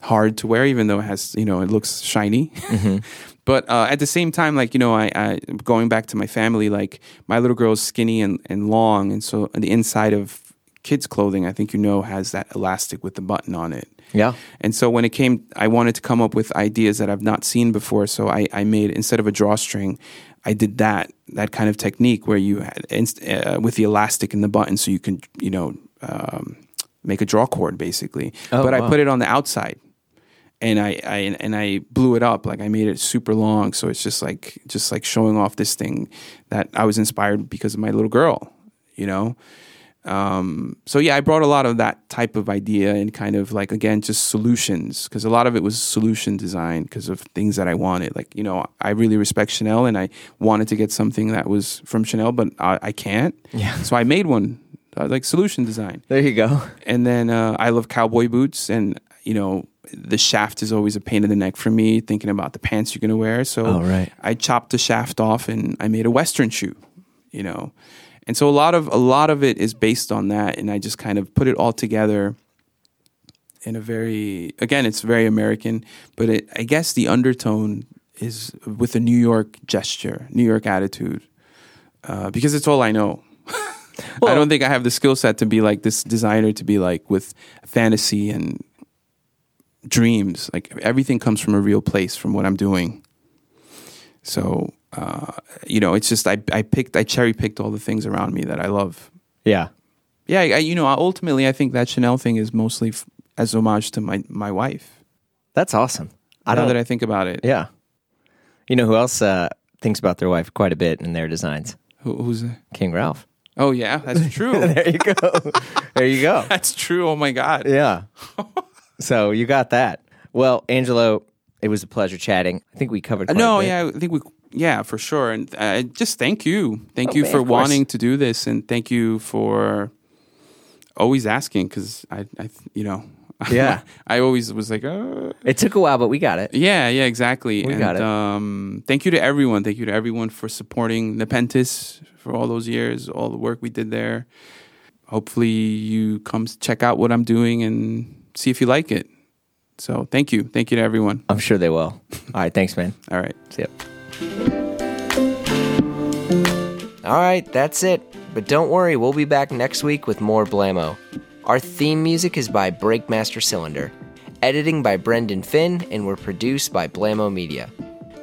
hard to wear, even though it has you know it looks shiny. But uh, at the same time, like you know, I, I going back to my family, like my little girl is skinny and, and long, and so the inside of kids' clothing, I think you know, has that elastic with the button on it. Yeah. And so when it came, I wanted to come up with ideas that I've not seen before. So I, I made instead of a drawstring, I did that that kind of technique where you had inst- uh, with the elastic in the button, so you can you know um, make a draw cord basically. Oh, but I put it on the outside, and I, I and I blew it up like I made it super long, so it's just like just like showing off this thing that I was inspired because of my little girl, you know. Um, so yeah, I brought a lot of that type of idea and kind of like again just solutions because a lot of it was solution design because of things that I wanted. Like you know, I really respect Chanel and I wanted to get something that was from Chanel, but I, I can't. Yeah. So I made one uh, like solution design, There you go. and then uh, I love cowboy boots and you know the shaft is always a pain in the neck for me thinking about the pants you're gonna wear. So Oh, right. I chopped the shaft off and I made a western shoe, you know. And so a lot of a lot of it is based on that and I just kind of put it all together in a very again it's very American, but it, I guess the undertone is with a New York gesture, New York attitude. Uh, because it's all I know. well, I don't think I have the skill set to be like this designer to be like with fantasy and dreams. Like everything comes from a real place from what I'm doing. So uh, you know, it's just I I picked I cherry picked all the things around me that I love. Yeah. Yeah, I, you know, ultimately I think that Chanel thing is mostly f- as homage to my my wife. That's awesome. I now don't. that I think about it, yeah. You know who else uh, thinks about their wife quite a bit in their designs? Who, who's that? King Ralph. Oh yeah, that's true. there you go. there you go. that's true. Oh my god. Yeah. so you got that. Well, Angelo, it was a pleasure chatting. I think we covered. Quite no, a bit. yeah, I think we, yeah, for sure. And uh, just thank you, thank Oh, you for wanting to do this, and thank you for always asking because I, I, you know, Yeah. I always was like, uh, It took a while, but we got it. yeah, yeah, exactly. We and, got it. Um, thank you to everyone. Thank you to everyone for supporting Nepenthes for all those years, all the work we did there. Hopefully, you come check out what I'm doing and see if you like it. So, thank you, thank you to everyone. I'm sure they will. All right. Thanks, man. All right. See ya. All right, that's it. But don't worry, we'll be back next week with more Blamo. Our theme music is by Breakmaster Cylinder, editing by Brendan Finn, and we're produced by Blamo Media.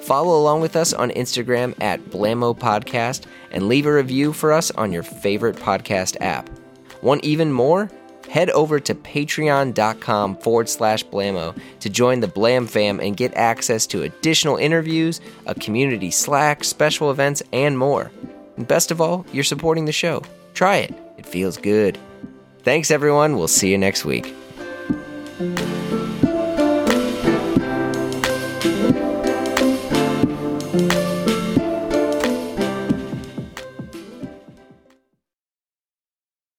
Follow along with us on Instagram at Blamo Podcast and leave a review for us on your favorite podcast app. Want even more? Head over to patreon.com forward slash blamo to join the Blam fam and get access to additional interviews, a community Slack, special events, and more. And best of all, you're supporting the show. Try it, it feels good. Thanks, everyone. We'll see you next week.